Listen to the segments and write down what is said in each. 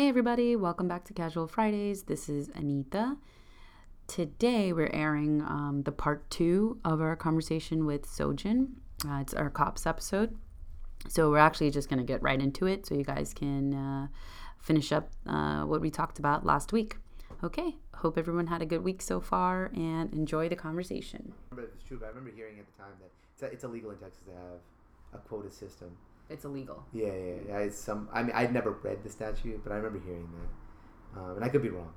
Hey, everybody, welcome back to Casual Fridays. This is Anita. Today, we're airing um, the part two of our conversation with Sojan. Uh, it's our cops episode. So, we're actually just going to get right into it so you guys can uh, finish up uh, what we talked about last week. Okay, hope everyone had a good week so far and enjoy the conversation. I it's true, but I remember hearing at the time that it's illegal in Texas to have a quota system. It's illegal. Yeah, yeah, yeah. It's some. I mean, I'd never read the statute, but I remember hearing that, um, and I could be wrong.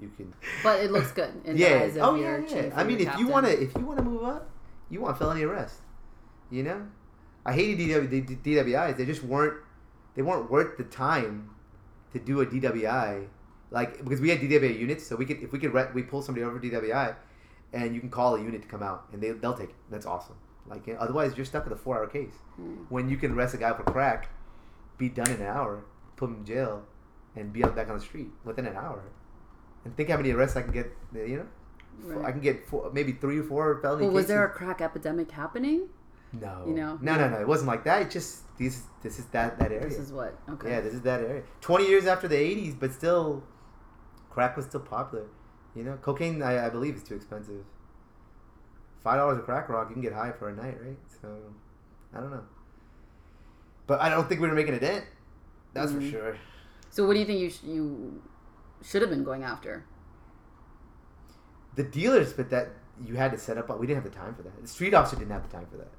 You can. But it looks good. In yeah. The eyes of oh yeah, yeah. I mean, if you want to, if you want to move up, you want felony arrest. You know, I hated DW, DWIs. They just weren't. They weren't worth the time to do a DWI, like because we had DWI units, so we could if we could re- we pull somebody over DWI, and you can call a unit to come out, and they they'll take it. That's awesome. Like otherwise, you're stuck with a four-hour case. Hmm. When you can arrest a guy for crack, be done in an hour, put him in jail, and be out back on the street within an hour. And think how many arrests I can get. You know, Four- I can get four, maybe three or four felony. Well, was there a crack epidemic happening? no? you know? no, no, no. It wasn't like that. It just this this is that that area. This is what. Okay. Yeah, this is that area. Twenty years after the '80s, but still, crack was still popular. You know, cocaine I, I believe is too expensive. Five dollars a crack rock, you can get high for a night, right? So, I don't know. But I don't think we were making a dent. That's Mhm. for sure. So, what do you think you sh- you should have been going after? The dealers, but that you had to set up. We didn't have the time for that. The street officer didn't have the time for that.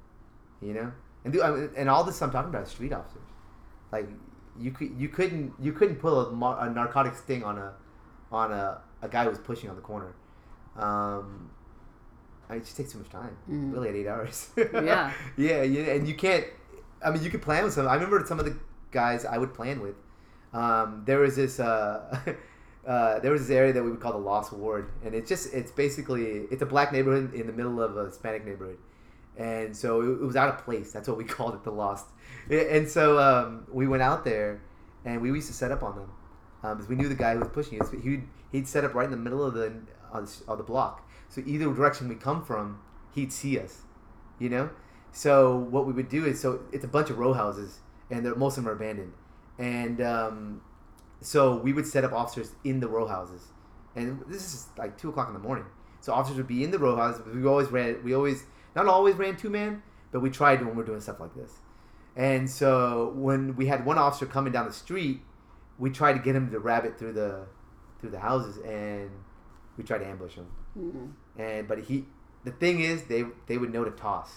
You know, and do, and all this I'm talking about is street officers. Like you could you couldn't you couldn't pull a, a narcotic sting on a on a, a guy who was pushing on the corner. Um, I mean, it just takes too much time. Mhm. Really, at eight hours. Yeah. yeah, yeah, and you can't. I mean, you could plan with some. I remember some of the guys I would plan with. Um, there was this. Uh, uh, there was this area that we would call the Lost Ward, and it's just it's basically it's a black neighborhood in the middle of a Hispanic neighborhood, and so it, it was out of place. That's what we called it, the Lost. And so um, we went out there, and we used to set up on them um, because we knew the guy who was pushing us. He'd he'd set up right in the middle of the of the, of the block, so either direction we come from, he'd see us, you know. So what we would do is so it's a bunch of row houses, and they're, most of them are abandoned, and um, so we would set up officers in the row houses, and this is like two o'clock in the morning. So officers would be in the row houses. We always ran. We always not always ran two man, but we tried when we're doing stuff like this. And so when we had one officer coming down the street, we tried to get him to rabbit through the through the houses, and we tried to ambush him. Mhm. And but he, the thing is, they they would know to toss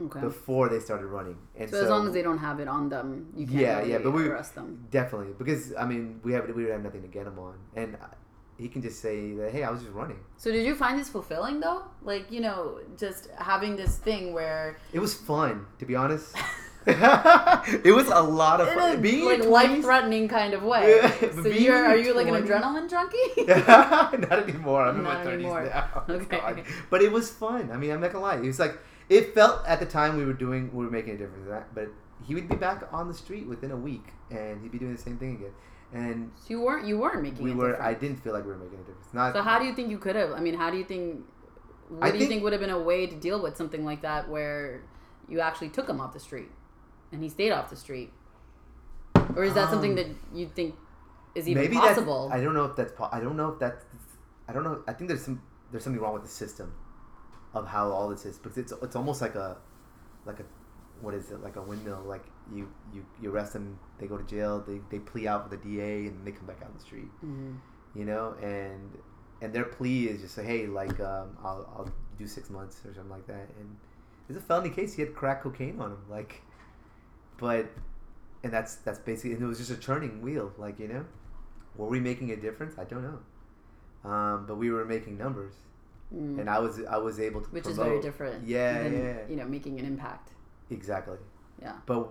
Okay. before they started running. And so, as long as they don't have it on them, you can't Yeah, really yeah, but we- arrest them. definitely because I mean we have we would have nothing to get him on, and he can just say that hey I was just running. So, did you find this fulfilling though? Like, you know, just having this thing where It was fun to be honest. it was a lot of fun. Being like life 20s threatening kind of way. Yeah, so you're are you like an adrenaline junkie? not anymore. I'm in my Not thirties now. Okay. God. But it was fun. I mean, I'm not gonna lie. It was like it felt at the time we were doing we were making a difference. That, but he would be back on the street within a week, and he'd be doing the same thing again. And So you weren't you weren't making we a were. difference. I didn't feel like we were making a difference. Not. So how do you think you could have? I mean, how do you think? What I do you think- think would have been a way to deal with something like that, where you actually took him off the street, and he stayed off the street, or is that something Um, that you think is even maybe possible? I don't know if that's. Po- I don't know if that's. I don't know. I think there's some. There's something wrong with the system, of how all this is because it's it's almost like a, like a, what is it like a windmill? Like you you you arrest them, they go to jail, they they plea out with the DA, and then they come back out on the street. Mhm. You know, and and their plea is just say, hey, like um, I'll I'll do six months or something like that. And there's a felony case. He had crack cocaine on him, like, but and that's that's basically and it was just a turning wheel like you know were we making a difference i don't know um, but we were making numbers Mm. and i was i was able to Which is very different. Yeah, than, yeah. You know, making an impact. exactly Yeah. but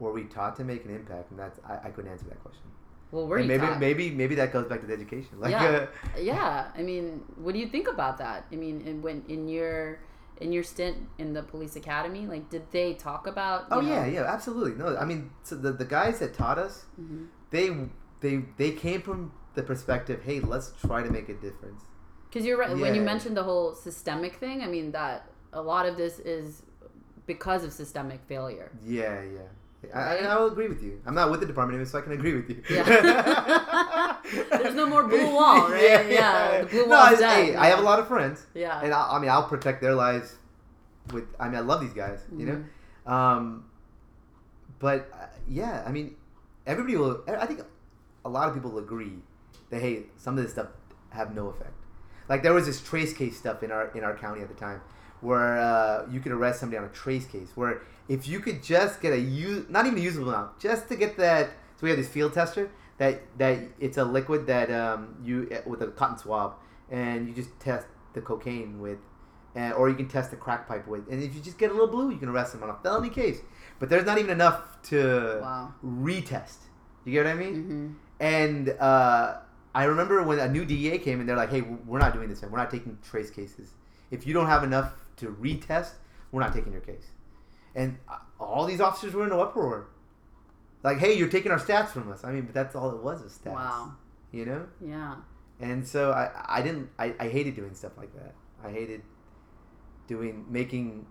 were we taught to make an impact and that's i, I couldn't answer that question Well, were And you maybe taught? maybe maybe that goes back to the education like Yeah. uh, yeah i mean what do you think about that i mean in, when in your in your stint in the police academy like did they talk about oh know- yeah yeah absolutely no i mean so the, the guys that taught us Mhm. they they they came from the perspective hey let's try to make a difference Because you're right. When you mentioned the whole systemic thing, I mean that a lot of this is because of systemic failure. yeah yeah I, I, will agree with you. I'm not with the department, so I can agree with you. Yeah. There's no more blue wall, right? Yeah, the blue wall. no, wall's I, dead, hey, I have a lot of friends, Yeah. and I, I mean, I'll protect their lives. With, I mean, I love these guys, you know. Mm-hmm. Um, but uh, yeah, I mean, everybody will. I think a lot of people will agree that hey, some of this stuff have no effect. Like there was this trace case stuff in our in our county at the time, where uh, you could arrest somebody on a trace case. Where if you could just get a use, not even a usable amount, just to get that. So we have this field tester that that it's a liquid that um, you with a cotton swab, and you just test the cocaine with. And, or you can test the crack pipe with, and if you just get a little blue, you can arrest them on a felony case. But there's not even enough to Wow. retest. You get what I mean? hmm And uh, I remember when a new DEA came and they're like, "Hey, we're not doing this. Man. We're not taking trace cases. If you don't have enough to retest, we're not taking your case." And uh, all these officers were in an uproar. Like, "Hey, you're taking our stats from us." I mean, but that's all it was was stats. Wow. You know. Yeah. And so I, I didn't I, I hated doing stuff like that. I hated doing making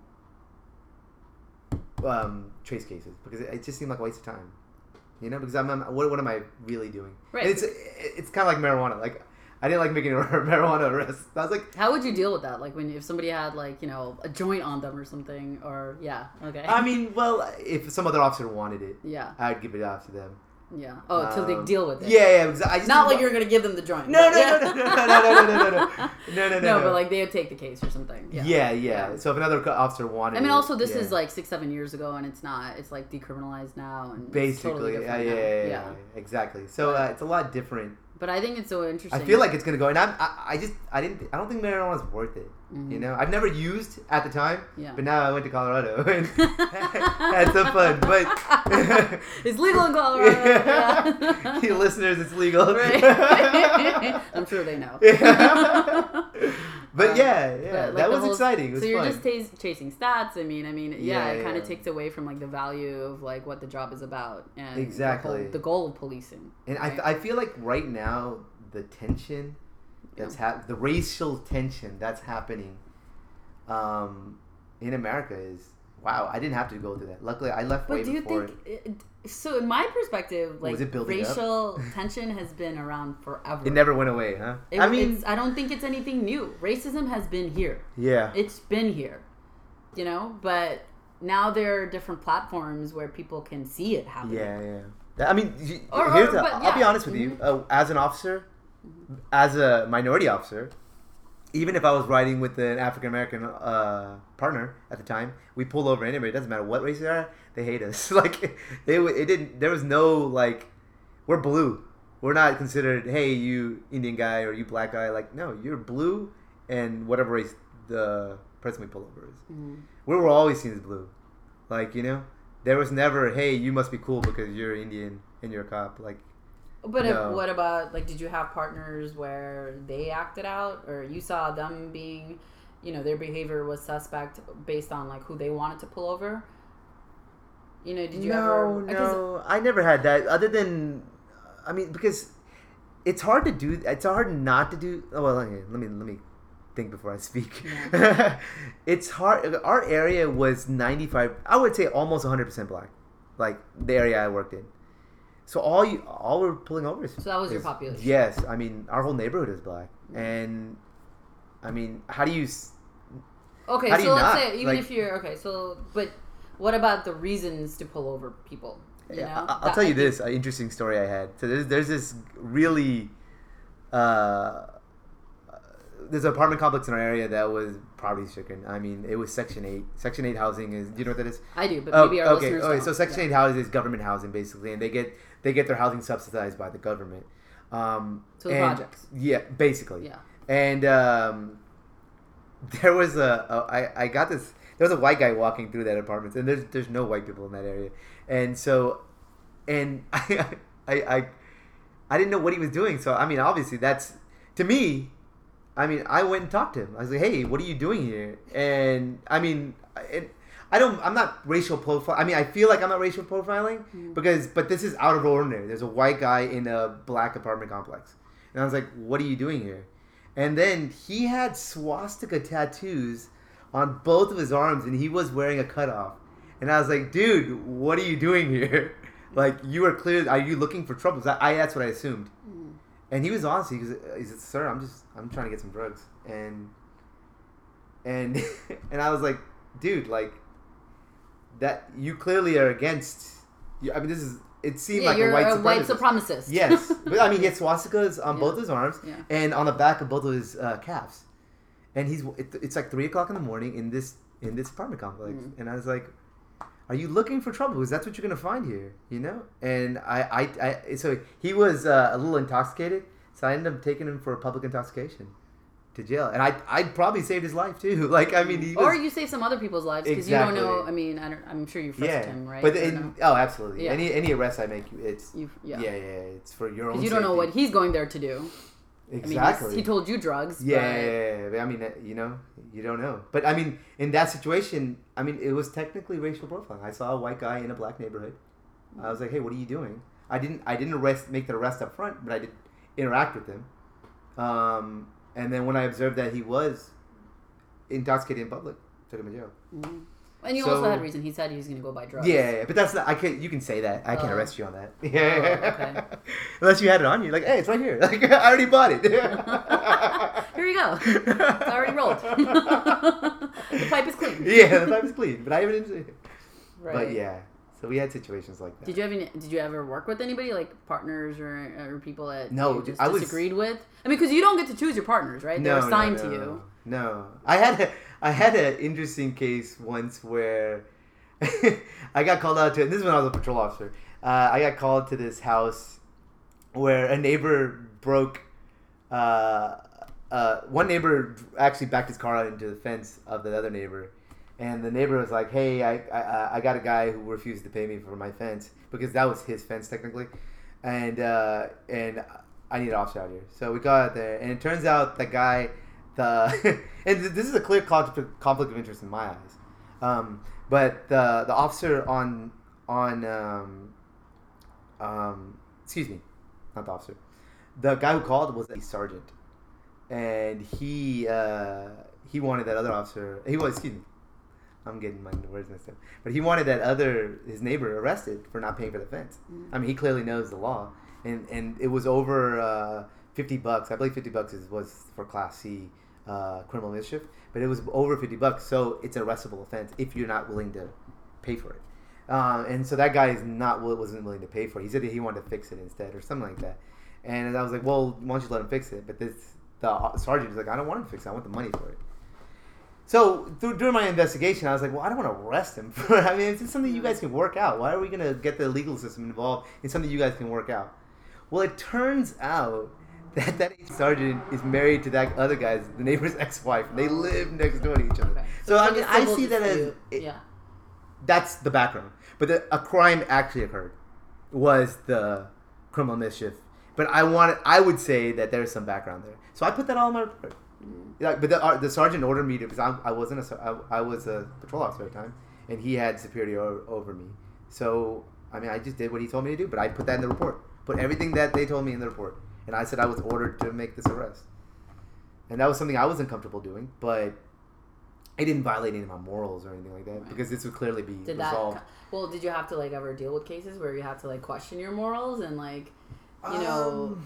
um, trace cases because it, it just seemed like a waste of time. You know, because I'm, I'm what, what am I really doing? Right. And It's it's kind of like marijuana. Like I didn't like making a marijuana arrest. I was like, How would you deal with that? Like when if somebody had like you know a joint on them or something, or yeah, okay. I mean, well, if some other officer wanted it, yeah, I'd give it off to them. yeah. Oh, until they Um, deal with it. Yeah, yeah. I just Not like you're gonna give them the joint. No, no, yeah. no, no, no, no, no, no, no, no, no. No, no, no, but like they would take the case or something. Yeah. Yeah, yeah. So if another officer wanted, I mean, also this yeah. is like six, seven years ago, and it's not. It's like decriminalized now, and basically, totally yeah, different yeah, now. yeah, yeah, exactly. So uh, it's a lot different. But I think it's so interesting. I feel like it's gonna go, and I'm, I, I just, I didn't, I don't think marijuana is worth it. Mhm. You know, I've never used at the time, Yeah. but now I went to Colorado and had some fun. But it's legal in Colorado. Yeah. you listeners, it's legal. Right. I'm sure they know. but Um, yeah, yeah, But, like, that was whole- exciting. It was so you're fun. just tas- chasing stats. I mean, I mean, yeah, Yeah, it kind yeah. of takes away from like the value of like what the job is about and the Exactly. whole- the, goal of policing. And right? I, I feel like right now the tension that's hap- the racial tension that's happening um, in America is wow. I didn't have to go through that. Luckily, I left way But do you think? It, so, in my perspective, like Was it up? racial tension has been around forever. it. Never went away, huh? It- I mean, I don't think it's anything new. Racism has been here. yeah, It's been here, you know. But now there are different platforms where people can see it happen. yeah, yeah. I mean, Or- here's or- but I'll be honest with you. Uh, as an officer, as a minority officer, even if I was riding with an African American uh, partner at the time, we pull over anybody. It doesn't matter what race they are. They hate us. like they, it didn't. There was no like, we're blue. We're not considered. Hey, you Indian guy or you black guy. Like no, you're blue, and whatever race the person we pull over is. Mhm. We were always seen as blue. Like you know, there was never. Hey, you must be cool because you're Indian and you're a cop. Like But No. if, what about like? Did you have partners where they acted out, or you saw them being, you know, their behavior was suspect based on like who they wanted to pull over? You know, did you no, ever? no, I never had that. Other than, I mean, because it's hard to do. It's hard not to do. Oh well, let me let me think before I speak. it's hard. Our area was ninety five. I would say almost one hundred percent black, like the area I worked in. So all you all we're pulling over is. So that was your population. Yes, I mean our whole neighborhood is black, and I mean, how do you? Okay, How do so you let's not? say even Like- if you're okay, so but what about the reasons to pull over people? You Yeah, know? I- I'll That- tell you this an interesting story I had. So there's there's this really uh, there's an apartment complex in our area that was poverty stricken. I mean, it was Section Eight. Section Eight housing is. Do you know what that is? I do, but Oh, maybe our okay. listeners. Okay. don't. So Section Yeah. Eight housing is government housing basically, and they get they get their housing subsidized by the government. Um, So the and- projects. Yeah, basically. Yeah. And um, there was a, a I, I got this. There was a white guy walking through that apartment, and there's there's no white people in that area, and so, and I I I, I didn't know what he was doing. So I mean, obviously that's to me. I mean, I went and talked to him. I was like, "Hey, what are you doing here?" And I mean, it, I don't. I'm not racial profile. I mean, I feel like I'm not racial profiling because, but this is out of ordinary. There's a white guy in a black apartment complex, and I was like, "What are you doing here?" And then he had swastika tattoos on both of his arms, and he was wearing a cutoff. And I was like, dude, what are you doing here? Like, you are clear. Are you looking for trouble? I, I that's what I assumed. Mm. And he was honest. He, was, he said, "Sir, I'm just I'm trying to get some drugs." And and and I was like, "Dude, like that you clearly are against." I mean, this is it seemed Yeah, like a white a white supremacist. yes, but I mean, he had swastikas on Yeah. both his arms Yeah. and on the back of both of his uh, calves. And he's it, it's like three o'clock in the morning in this in this apartment complex, Mhm. and I was like, "Are you looking for trouble? Because that's what you're gonna find here, you know." And I I, I so he was uh, a little intoxicated, so I ended up taking him for a public intoxication to jail, and I I probably saved his life too. Like I mean, he was, or you save some other people's lives because you don't know. I mean, I don't, I'm sure you frisked yeah, him, right? but Or in, no? oh, absolutely. Yeah. Any any arrest I make, it's yeah, yeah. yeah, it's for your own. You don't know what he's going there to do. I mean, exactly. he told you drugs. Yeah, but- yeah, yeah, yeah. I mean, uh, you know, you don't know. But I mean, in that situation, I mean, it was technically racial profiling. I saw a white guy in a black neighborhood. I was like, "Hey, what are you doing?" I didn't, I didn't arrest, make the arrest up front, but I did interact with him. Um, and then when I observed that he was intoxicated in public, took him to jail. Mhm. And you So- also had reason. He said he was going to go buy drugs. Yeah, yeah, but that's not. I can't. You can say that. I can't Oh. arrest you on that. Yeah. okay. Unless you had it on you, like, hey, it's right here. Like, I already bought it. Here you go. It's already rolled. the pipe is clean. yeah, the pipe is clean, but I haven't. Right. But yeah, so we had situations like that. Did you have any, Did you ever work with anybody like partners or, or people that No, you just I was- disagreed with? I mean, because you don't get to choose your partners, right? They're assigned no, to you. No, I had a, I had an interesting case once where I got called out to. And this is when I was a patrol officer. Uh, I got called to this house where a neighbor broke. Uh, uh, one neighbor actually backed his car out into the fence of the other neighbor, and the neighbor was like, "Hey, I, I, I got a guy who refused to pay me for my fence because that was his fence technically, and uh, and I need an officer out here." So we got out there, and it turns out the guy, the and this is a clear conflict conflict of interest in my eyes, um, but the the officer on on um, um, excuse me, not the officer, the guy who called was a sergeant, and he uh, he wanted that other officer. He was excuse me. I'm getting my words mixed up. But he wanted that other his neighbor arrested for not paying for the fence. I mean, he clearly knows the law, and and it was over uh, fifty bucks. I believe fifty bucks is, was for Class C uh, criminal mischief, but it was over fifty bucks, so it's an arrestable offense if you're not willing to pay for it. Uh, and so that guy is not wasn't willing to pay for it. He said that he wanted to fix it instead, or something like that. And I was like, well, why don't you let him fix it? But this the sergeant was like, I don't want him to fix it. I want the money for it. So through, during my investigation, I was like, well, I don't want to arrest him. For, I mean, it's something you guys can work out. Why are we gonna get the legal system involved in something you guys can work out? Well, it turns out that that sergeant is married to that other guy's, the neighbor's ex-wife. And they live next door to each other. Okay. So I mean, I see that as it- yeah. that's the background. But the, a crime actually occurred was the criminal mischief. But I wanted, I would say that there's some background there. So I put that all in my report. Yeah, but the, uh, the sergeant ordered me to because I, I wasn't a I, I was a patrol officer at the time, and he had superiority o- over me. So I mean, I just did what he told me to do. But I put that in the report. Put everything that they told me in the report, and I said I was ordered to make this arrest. And that was something I wasn't comfortable doing, but it didn't violate any of my morals or anything like that Right. because this would clearly be Did resolved. that? Well, did you have to like ever deal with cases where you have to like question your morals and like, you know?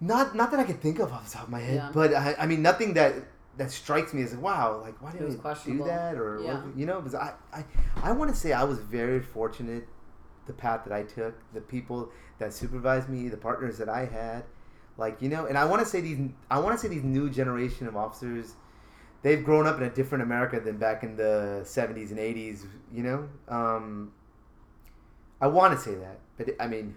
Not not that I can think of off the top of my head, Yeah. but I, I mean nothing that that strikes me as wow, like why did we do that or Yeah. what- you know? Because I I, I want to say I was very fortunate the path that I took, the people that supervised me, the partners that I had, like you know, and I want to say these I want to say these new generation of officers. They've grown up in a different America than back in the 70s and 80s, you know? Um, I want to say that, but I mean,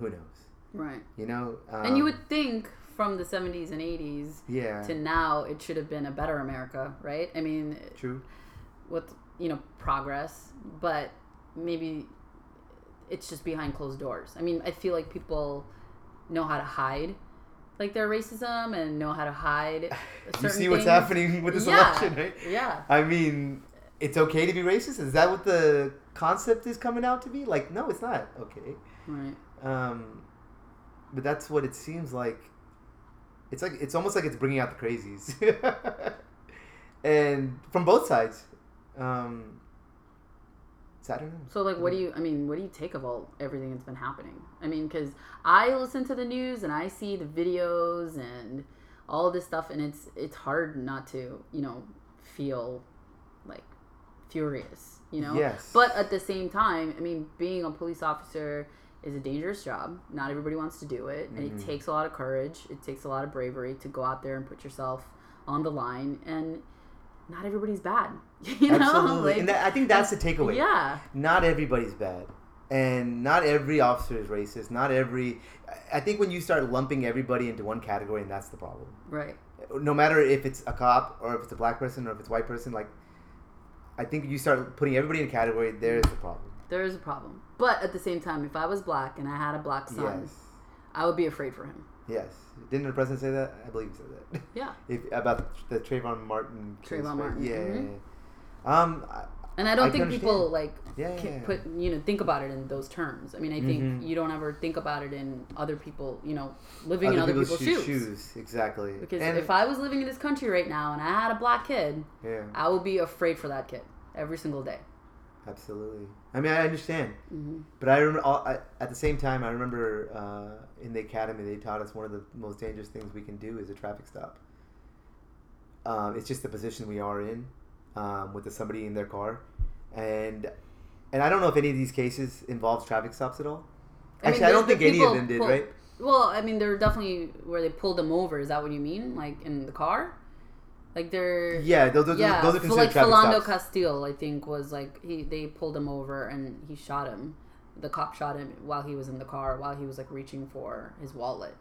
who knows? Right. You know, um, and you would think from the 70s and 80s yeah, to now it should have been a better America, right? I mean, true. with you know progress, but maybe it's just behind closed doors. I mean, I feel like people know how to hide like their racism and know how to hide. You see what's things. happening with this yeah, election, right? Yeah. I mean, it's okay to be racist. Is that what the concept is coming out to be? Like, no, it's not okay. Right. Um, but that's what it seems like. It's like it's almost like it's bringing out the crazies, and from both sides. Um, So I don't know. So like, what do you? I mean, what do you take of all everything that's been happening? I mean, because I listen to the news and I see the videos and all this stuff, and it's it's hard not to you know feel like furious, you know. Yes. But at the same time, I mean, being a police officer is a dangerous job. Not everybody wants to do it, and Mm-hmm. it takes a lot of courage. It takes a lot of bravery to go out there and put yourself on the line and. Not everybody's bad, you know. Absolutely, Like, and that, I think that's the takeaway. yeah, not everybody's bad and not every officer is racist not every i think when you start lumping everybody into one category and that's the problem right. no matter if it's a cop or if it's a black person or if it's a white person like i think you start putting everybody in a category there's the problem There is a problem. But at the same time, if I was black and I had a black son, yes I would be afraid for him. yes didn't the president say that i believe he said that Yeah. if, about the Trayvon Martin case, Trayvon? Martin, yeah, mhm. yeah, yeah. um I- And I don't I think people understand. like Yeah, can yeah, yeah. put you know think about it in those terms. I mean, I think Mhm. you don't ever think about it in other people, you know, living in other other people's people's, shoes, shoes. shoes exactly Because And- if I was living in this country right now and I had a black kid, yeah I would be afraid for that kid every single day. Absolutely. I mean, I understand, hmm but I remember all, I, at the same time. I remember uh, in the academy they taught us one of the most dangerous things we can do is a traffic stop. Um, it's just the position we are in um, with the, somebody in their car, and and I don't know if any of these cases involves traffic stops at all. I mean, Actually, I, don't think any of them did, pull- right? Well, I mean, there were definitely where they pulled them over. Is that what you mean? Like in the car? Like they're Yeah, those, those, yeah, those are considered like traffic Philando stops. Castile, I think was like he they pulled him over and he shot him. The cop shot him while he was in the car, while he was like reaching for his wallet,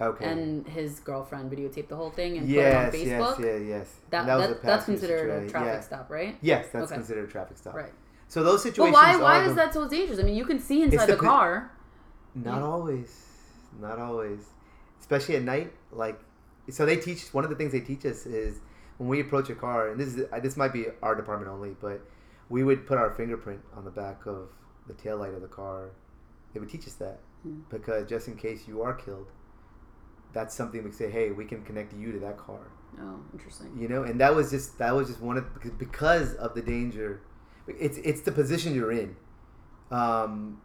okay. and his girlfriend videotaped the whole thing and yes, put it on yes, Facebook. yeah, yes. That, was that, that's considered a traffic yeah. stop, right? Yes, that's Okay. considered a traffic stop. Right. So those But situations. why why are is the- that so dangerous? I mean, you can see inside the the, car. Not Yeah. always. Not always. Especially at night. Like, so they teach, one of the things they teach us is when we approach a car, and this is, uh, this might be our department only, but we would put our fingerprint on the back of the taillight of the car. They would teach us that Hmm. because just in case you are killed, that's something we say, hey, we can connect you to that car. Oh, interesting. You know, and that was just that was just one of because, because of the danger. It's it's the position you're in. Um,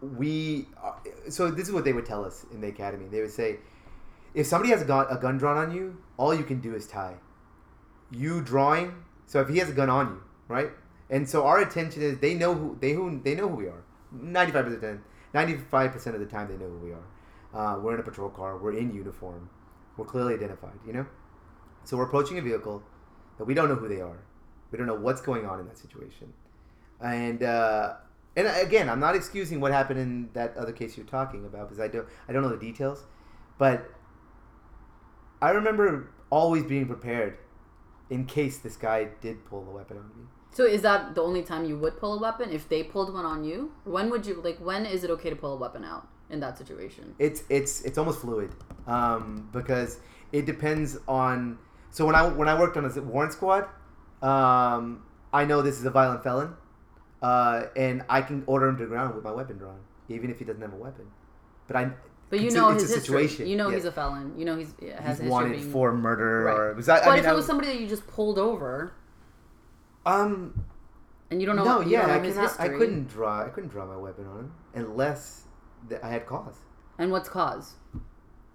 we are- so this is what they would tell us in the academy. They would say, if somebody has a gun, a gun drawn on you, all you can do is tie. You drawing. So if he has a gun on you, right? And so our attention is they know who they who they know who we are. Ninety five percent, ninety five percent of the time they know who we are. Uh, we're in a patrol car. We're in uniform. We're clearly identified. You know. So we're approaching a vehicle that we don't know who they are. We don't know what's going on in that situation. And uh, and again, I'm not excusing what happened in that other case you're talking about because I don't I don't know the details, but I remember always being prepared in case this guy did pull a weapon on me. So is that the only time you would pull a weapon if they pulled one on you? When would you like? When is it okay to pull a weapon out in that situation? It's it's it's almost fluid um, because it depends on. So when I when I worked on a warrant squad, um, I know this is a violent felon, uh, and I can order him to the ground with my weapon drawn, even if he doesn't have a weapon. But I. But you know it's his a history. situation. You know yeah. he's a felon. You know he's has he's history wanted being- for murder Right. or was that? But I mean, if it was somebody that you just pulled over um and you don't know, no, you yeah, know I, cannot, I couldn't draw. I couldn't draw my weapon on him unless th- I had cause. And what's cause?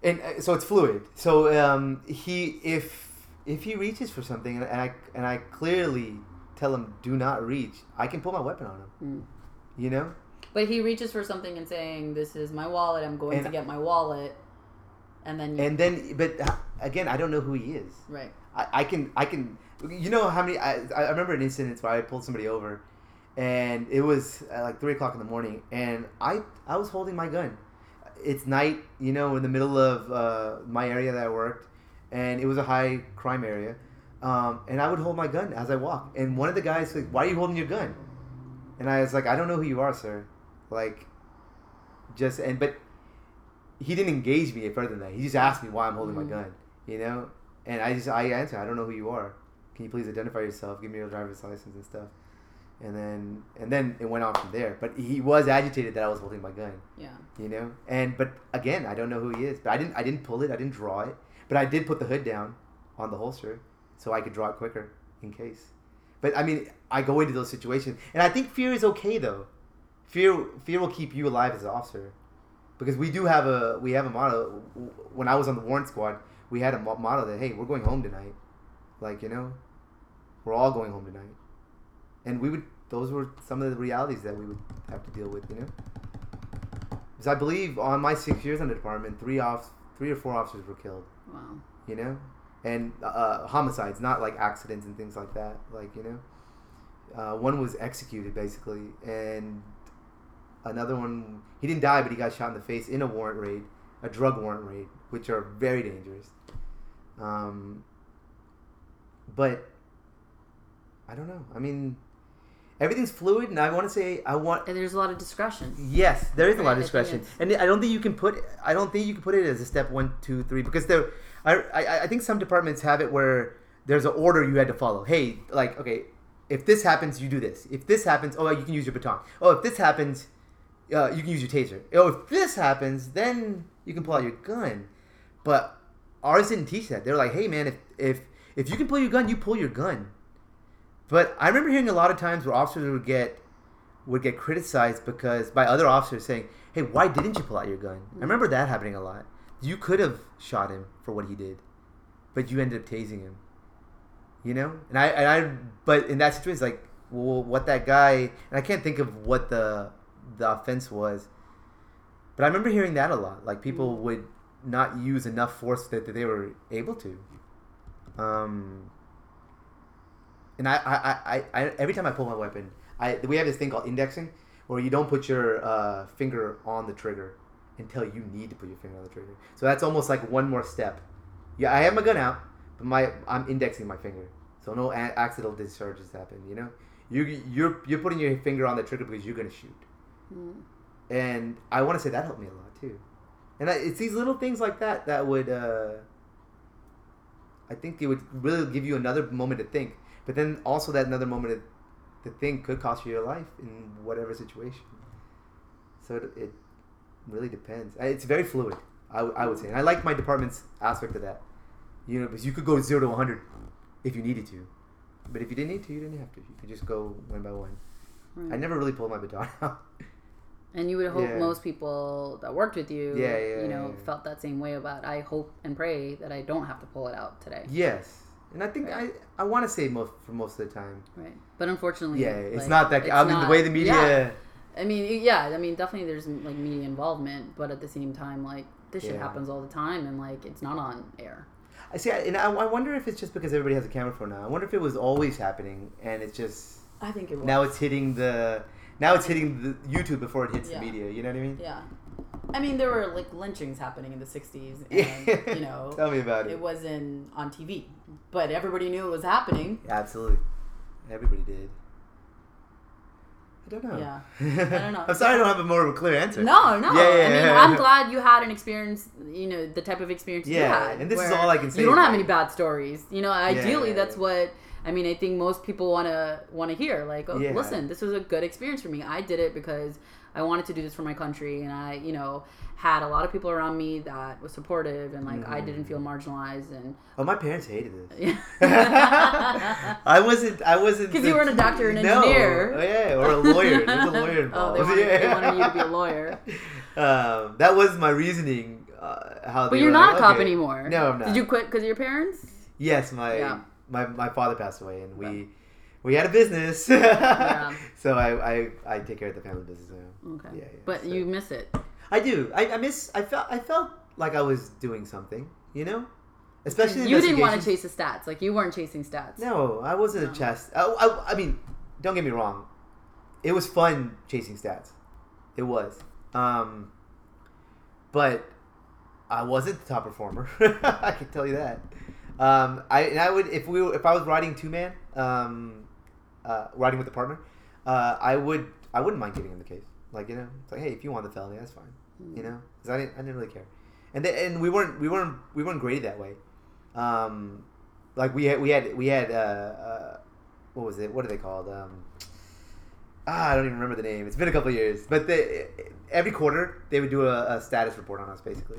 and uh, so it's fluid. So um, he if if he reaches for something and I and I clearly tell him do not reach, I can pull my weapon on him. Mm. You know, But he reaches for something and saying, "This is my wallet. I'm going And- to get my wallet," and then you, and then but uh, again, I don't know who he is. right. I, I can I can you know how many I, I remember an incident where I pulled somebody over, and it was uh, like three o'clock in the morning, and I I was holding my gun. It's night, you know, in the middle of uh, my area that I worked, and it was a high crime area, um, and I would hold my gun as I walk. And one of the guys like, "Why are you holding your gun?" And I was like, "I don't know who you are, sir." Like, just and but he didn't engage me further than that. He just asked me why I'm holding Mhm. my gun, you know. And I just I answered, I don't know who you are. Can you please identify yourself? Give me your driver's license and stuff. And then and then it went on from there. But he was agitated that I was holding my gun, Yeah. you know. And but again, I don't know who he is. But I didn't I didn't pull it. I didn't draw it. But I did put the hood down on the holster so I could draw it quicker in case. But I mean, I go into those situations, and I think fear is okay though. Fear fear will keep you alive as an officer, because we do have a we have a motto. When I was on the warrant squad, we had a mo- motto that hey, we're going home tonight. Like you know, we're all going home tonight, and we would. Those were some of the realities that we would have to deal with. You know, because I believe on my six years in the department, three off, three or four officers were killed Wow. you know and uh, homicides not like accidents and things like that like you know uh, one was executed basically and another one he didn't die but he got shot in the face in a warrant raid a drug warrant raid which are very dangerous um, but i don't know i mean everything's fluid and i want to say i want And there's a lot of discretion. Yes, there is a lot of discretion, and I don't think you can put. I don't think you can put it as a step one, two, three, because there. I, I I think some departments have it where there's an order you had to follow. Hey, like okay, if this happens, you do this. If this happens, oh, you can use your baton. Oh, if this happens, uh, you can use your taser. Oh, if this happens, then you can pull out your gun. But ours didn't teach that. They're like, hey man, if if if you can pull your gun, you pull your gun. But I remember hearing a lot of times where officers would get would get criticized because by other officers saying, "Hey, why didn't you pull out your gun?" I remember that happening a lot. You could have shot him for what he did, but you ended up tasing him. You know, and I and I but in that situation, it's like, well, what that guy and I can't think of what the the offense was, but I remember hearing that a lot. Like people would not use enough force that, that they were able to. Um, and I, I, I, I, every time I pull my weapon, I we have this thing called indexing, where you don't put your uh, finger on the trigger until you need to put your finger on the trigger. So that's almost like one more step. Yeah, I have my gun out, but my I'm indexing my finger, so no a- accidental discharges happen. You know, you you're you're putting your finger on the trigger because you're gonna shoot, Mm. and I want to say that helped me a lot too. And I, it's these little things like that that would. Uh, I think it would really give you another moment to think. But then also that another moment to, to think could cost you your life in whatever situation. So it, it really depends. It's very fluid. I would say, and I like my department's aspect of that. You know, because you could go zero to one hundred if you needed to, but if you didn't need to, you didn't have to. You could just go one by one. I never really pulled my baton out. And you would hope Yeah. most people that worked with you, Yeah, yeah, you know, felt that same way about. I hope and pray that I don't have to pull it out today. yes, and I think Right. I I want to say most for most of the time. Right. But unfortunately, Yeah, it's like, not that. it's I mean, not- the way the media. I mean, yeah. I mean, definitely there's like media involvement, but at the same time, like this shit happens all the time, and like it's not on air. I see, and I, I wonder if it's just because everybody has a camera phone now. I wonder if it was always happening, and it's just I think it was. now it's hitting the now it's hitting the YouTube before it hits Yeah. the media. You know what I mean? Yeah. I mean, there were like lynchings happening in the '60s, and you know, Tell me about it. it wasn't on TV, but everybody knew it was happening. Absolutely, everybody did. I don't know. Yeah. I don't know. I'm sorry, I don't have a more of a clear answer. No, no. Yeah, yeah, I mean, yeah. I'm glad you had an experience. You know, the type of experience you Yeah, had. and this is all I can say You don't have any bad stories. You know, ideally, that's what. I mean, I think most people want to want to hear. Like, oh, Yeah. listen, this was a good experience for me. I did it because I wanted to do this for my country, and I, you know, had a lot of people around me that was supportive, and like I Mm. didn't feel marginalized, and Oh, my parents hated this. I wasn't. I wasn't. Because you weren't a doctor or an No. engineer. Oh, yeah, or a lawyer. There's a lawyer oh, involved. they wanted, yeah. they wanted you to be a lawyer. um, that was my reasoning. Uh, how But you're not like, a cop okay. anymore. No, I'm not. Did you quit because of your parents? Yes, my Yeah. My my father passed away, and we Okay. we had a business. Yeah. So I, I I take care of the family business now. Okay. Yeah, yeah, But so- you miss it. I do. I, I miss. I felt. I felt like I was doing something. You know, especially You didn't want to chase the stats. Like you weren't chasing stats. No, I wasn't No. a chess. I, I, I mean, don't get me wrong. It was fun chasing stats. It was. Um, but I wasn't the top performer. I can tell you that. Um, I and I would if we if I was riding two man, um, uh, riding with a partner, uh, I would I wouldn't mind giving him the case. Like you know, it's like hey, if you want the felony, that's fine. You know, because I didn't I didn't really care, and they, and we weren't we weren't we weren't graded that way. Um, like we had we had we had uh, uh, what was it? What are they called? Um, ah, I don't even remember the name. It's been a couple of years, but they, every quarter they would do a, a status report on us basically,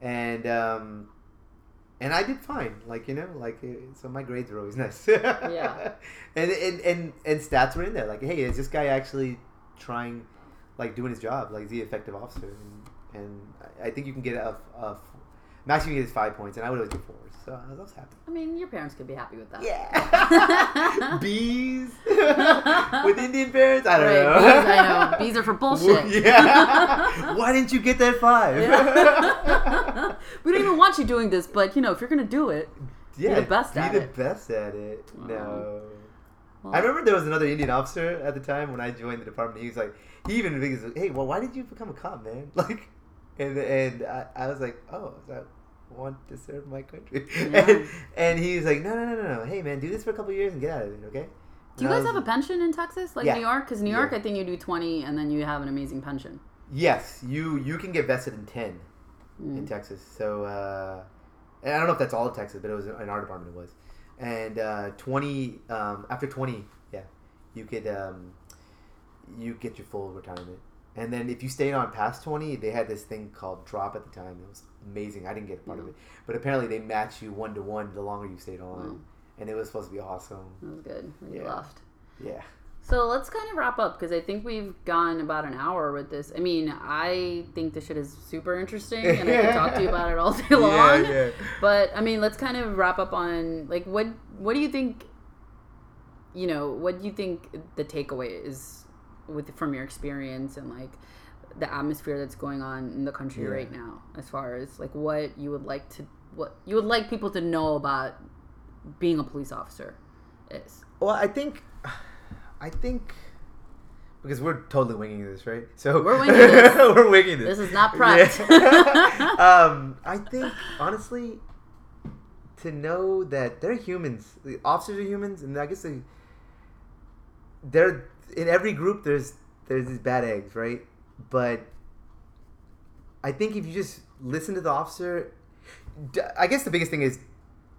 and um, and I did fine. Like you know, like uh, so my grades were always nice. Yeah. And and and and stats were in there. Like, hey, is this guy actually trying, like, doing his job? Like, is he an effective officer? And and I- I think you can get a, a max you can get is five points, and I would always get fours. So I was, happy. I mean, your parents could be happy with that. Yeah. bees with Indian parents. I don't Right, know. bees, I know. Bees are for bullshit. yeah. Why didn't you get that five? Yeah. we don't even want you doing this, but you know, if you're gonna do it, yeah, the best be at the it. best at it. Wow. No. well, I remember there was another Indian officer at the time when I joined the department. He was like, he even was like, hey, well, why did you become a cop, man? Like, and and I, I was like, oh, I want to serve my country. Yeah. And, and he was like, no, no, no, no, no. Hey, man, do this for a couple of years and get out of it, okay? do you guys have a pension in Texas, like Yeah. New York? Because New York, Yeah. I think you do twenty, and then you have an amazing pension. Yes, you you can get vested in ten in Mm. Texas. So uh, and I don't know if that's all of Texas, but it was in our department. It was, and uh, twenty um, after twenty, yeah, you could um, you get your full retirement. And then if you stayed on past twenty, they had this thing called drop at the time. It was amazing. I didn't get a part of it, but apparently they match you one to one the longer you stayed on, Wow. and it was supposed to be awesome. That was good. You Yeah. left. Yeah. So let's kind of wrap up because I think we've gone about an hour with this. I mean, I think this shit is super interesting, and I could talk to you about it all day long. Yeah, yeah. But I mean, let's kind of wrap up on like what what do you think? You know, what do you think the takeaway is with from your experience and like the atmosphere that's going on in the country Yeah. right now, as far as like what you would like to what you would like people to know about being a police officer is. Well, I think, I think, because we're totally winging this, right? So We're winging this. we're winging this. This is not prepped. Yeah. um, I think honestly, to know that they're humans, the officers are humans, and I guess they, they're in every group. There's there's these bad eggs, right? But I think if you just listen to the officer, I guess the biggest thing is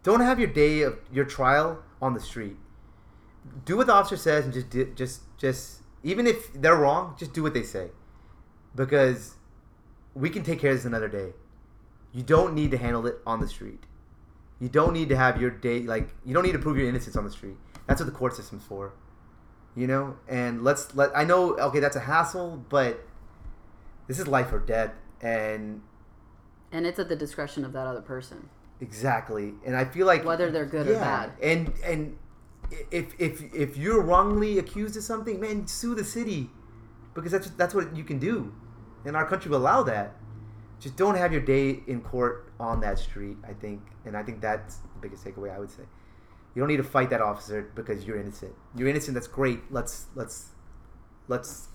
don't have your day of your trial on the street. Do what the officer says and just just just even if they're wrong, just do what they say. Because we can take care of this another day. You don't need to handle it on the street. You don't need to have your day like you don't need to prove your innocence on the street. That's what the court system's for. You know? And let's let I know okay, that's a hassle, but this is life or death and and it's at the discretion of that other person. Exactly, and I feel like Whether they're good or bad. And and if if if you're wrongly accused of something, man, sue the city, because that's that's what you can do, and our country will allow that. Just don't have your day in court on that street. I think, and I think that's the biggest takeaway. I would say, you don't need to fight that officer because you're innocent. You're innocent. That's great. Let's let's let's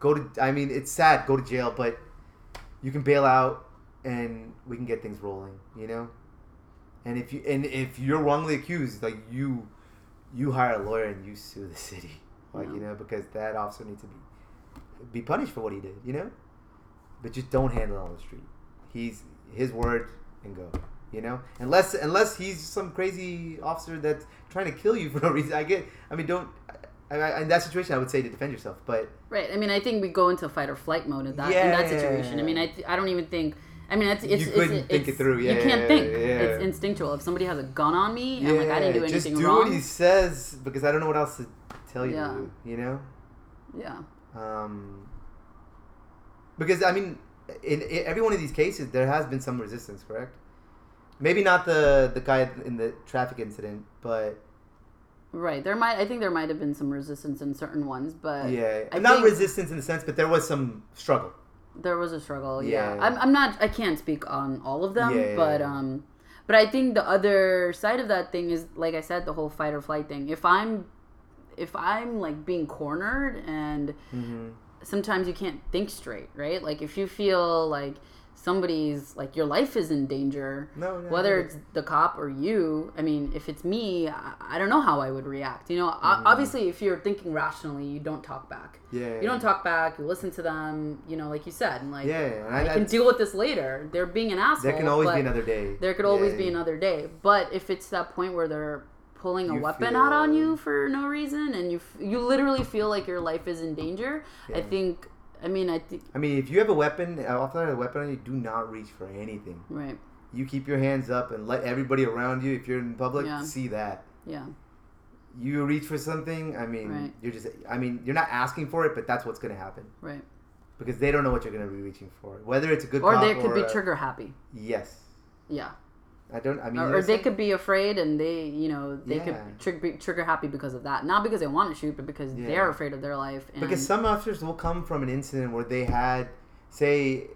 go to. I mean, it's sad. Go to jail, but you can bail out and we can get things rolling you know and if you and if you're wrongly accused like you you hire a lawyer and you sue the city like you know because that officer needs to be be punished for what he did you know but just don't handle it on the street he's his word and go you know unless unless he's some crazy officer that's trying to kill you for no reason i get i mean don't I, I, in that situation i would say to defend yourself but Right. I mean, I think we go into fight or flight mode in that in that situation. I mean, I, th- I don't even think. I mean, it's it's, You it's, couldn't it's, think it through. Yeah, you can't yeah, think. yeah. It's instinctual. If somebody has a gun on me, I'm like, I didn't do anything just do wrong. what he says because I don't know what else to tell you. Yeah. You know, Yeah. um, because I mean, in, in every one of these cases, there has been some resistance. Correct? Maybe not the the guy in the traffic incident, but Right. There might. I think there might have been some resistance in certain ones, but yeah, I not resistance in the sense, but there was some struggle. there was a struggle. Yeah. Yeah. I'm. I'm not. I can't speak on all of them, yeah, but yeah. um, but I think the other side of that thing is, like I said, the whole fight or flight thing. If I'm, if I'm like being cornered and Mm-hmm. sometimes you can't think straight, right? Like if you feel like somebody's like your life is in danger, No, no, whether no. it's the cop or you. I mean, if it's me, I, I don't know how I would react. You know, Mm-hmm. obviously, if you're thinking rationally, you don't talk back. Yeah, You don't talk back. You listen to them. You know, like you said, and like Yeah, I- I, can deal with this later. They're being an asshole. There can always be another day. There could always Yeah. be another day. But if it's that point where they're pulling a You weapon out on you for no reason, and you f- you literally feel like your life is in danger, I think. I mean, I think I mean, if you have a weapon, uh, officer a weapon on you, do not reach for anything. right. you keep your hands up and let everybody around you, if you're in public, Yeah. see that. Yeah. You reach for something. I mean, Right. you're just. I mean, you're not asking for it, but that's what's gonna happen Right. because they don't know what you're gonna be reaching for. Whether it's a good Or they could be a- trigger happy. Yes, Yeah. I don't. I mean, or, or they could be afraid and they you know they Yeah. could trig- be trigger happy because of that not because they want to shoot but because Yeah. they're afraid of their life and Because some officers will come from an incident where they had, say,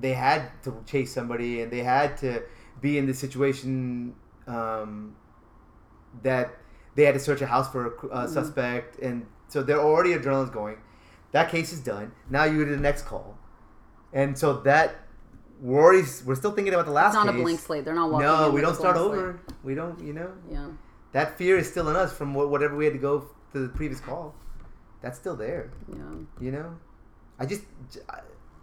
they had to chase somebody and they had to be in the situation um, that they had to search a house for a uh, suspect, and so they're already adrenaline's going. That case is done. Now you go to the next call, and so that worries. We're still thinking about the last it's not a blank slate they're not walking no, we don't start over. We don't. You know yeah that fear is still in us from whatever we had to go to the previous call. That's still there. yeah You know, I just I-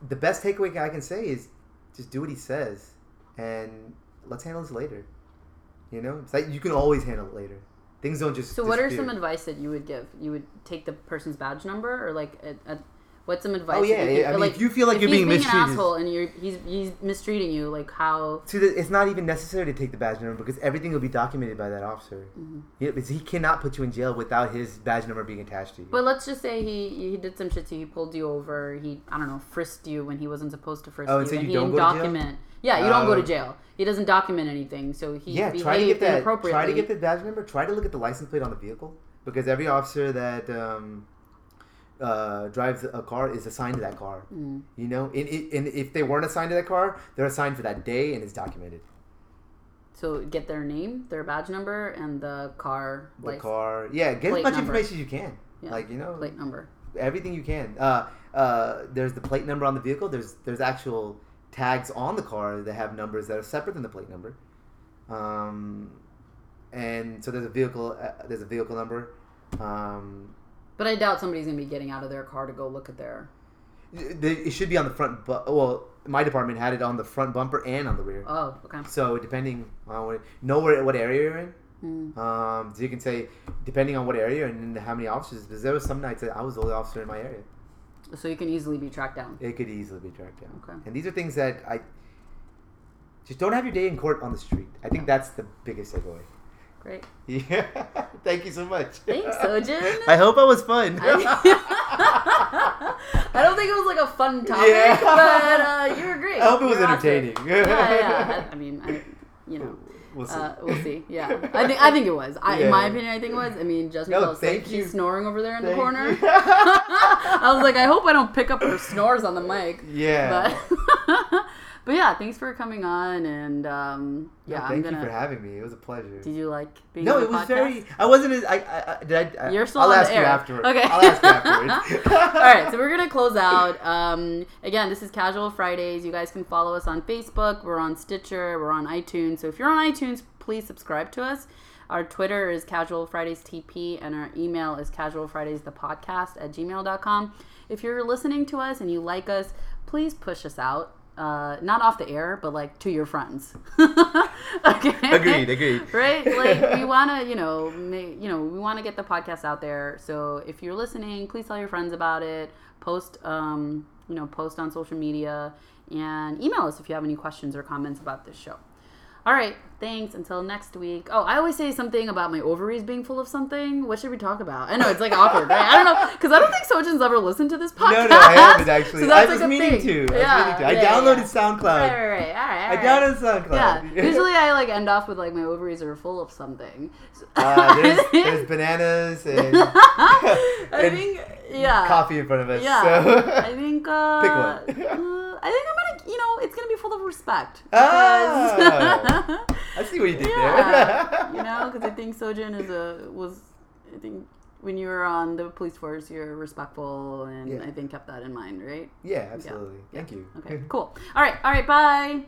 the best takeaway I can say is just do what he says, and let's handle this later. You know, it's like you can always handle it later. Things don't just. so what are some advice that you would give you would take the person's badge number or like a, a, what's some advice Oh yeah, you yeah. I mean, like, if you feel like you're being being mistreated, an asshole and you're he's he's mistreating you like how See, it's not even necessary to take the badge number because everything will be documented by that officer. Mm-hmm. Yeah, because he cannot put you in jail without his badge number being attached to you. But let's just say he he did some shit to you, he pulled you over, he I don't know, frisked you when he wasn't supposed to frisk Oh, you, and so you he don't didn't go to jail? document. Yeah, you don't go to Oh. jail. He doesn't document anything, so he yeah, try to get that. Try to get the badge number. Try to look at the license plate on the vehicle because every officer that um, uh, drives a car is assigned to that car. Mm. You know, and, and if they weren't assigned to that car, they're assigned for that day and it's documented. So get their name, their badge number, and the car The license car, yeah, get as much number. information as you can. Yeah, Like you know, plate number. everything you can. Uh, uh, there's the plate number on the vehicle. There's there's actual tags on the car that have numbers that are separate than the plate number. Um, and so there's a vehicle uh, there's a vehicle number. Um, But I doubt somebody's gonna be getting out of their car to go look at their. it should be on the front. Bu- well, my department had it on the front bumper and on the rear. Oh, okay. So depending on what, know where what area you're in. Mm. Um, so you can say depending on what area and how many officers. Because there was some nights that I was the only officer in my area. So you can easily be tracked down. It could easily be tracked down. Okay. And these are things that I just don't have your day in court on the street. I think that's the biggest takeaway. Great. Yeah. Thank you so much. Thanks, Sojan. I hope I was fun. I don't think it was like a fun topic, Yeah. but uh, you were great. I hope it was You were awesome. entertaining. Yeah, yeah. I, I mean, I, you know. We'll see. Uh, we'll see. Yeah, I think I think it was. I, in my opinion, I think it was. I mean, Justin No, fell asleep. She's snoring over there in the corner. I was like, I hope I don't pick up her snores on the mic. yeah. But but yeah, thanks for coming on, and um, No, yeah, I'm thank gonna. you for having me. It was a pleasure. Did you like being? No, on the it was podcast? very. I wasn't. As, I, I, I did. I, You're still I'll on the ask you air. afterwards. Okay. I'll ask you afterwards. All right, so we're gonna close out. Um, again, this is Casual Fridays. You guys can follow us on Facebook. We're on Stitcher. We're on iTunes. So if you're on iTunes, please subscribe to us. Our Twitter is Casual Fridays TP, and our email is Casual Fridays the podcast at gmail.com. If you're listening to us and you like us, please push us out. Uh, not off the air, but like to your friends. okay. Agreed. Agreed. right like we want to you know make, you know we want to get the podcast out there so if you're listening please tell your friends about it post um you know post on social media and email us if you have any questions or comments about this show all right thanks until next week oh i always say something about my ovaries being full of something what should we talk about i know it's like awkward right i don't know because i don't think Sojan's ever listened to this podcast No, no, I haven't actually. So that's I was like meaning thing. to. I was Yeah, meaning to. I yeah, downloaded yeah. SoundCloud. right right right all right, all I right. downloaded Yeah, usually I like end off with like my ovaries are full of something. Uh, there's, there's bananas and, I think yeah, coffee in front of us. yeah. So. I think uh, Pick one. uh, I think I'm gonna, you know, it's gonna be full of respect. Ah. I see what you did yeah, there. you know, because I think Sojan is a was I think when you were on the police force, you're respectful, and Yeah. I think kept that in mind, right? yeah, absolutely. Yeah. Thank you. Okay, cool. All right, all right, bye.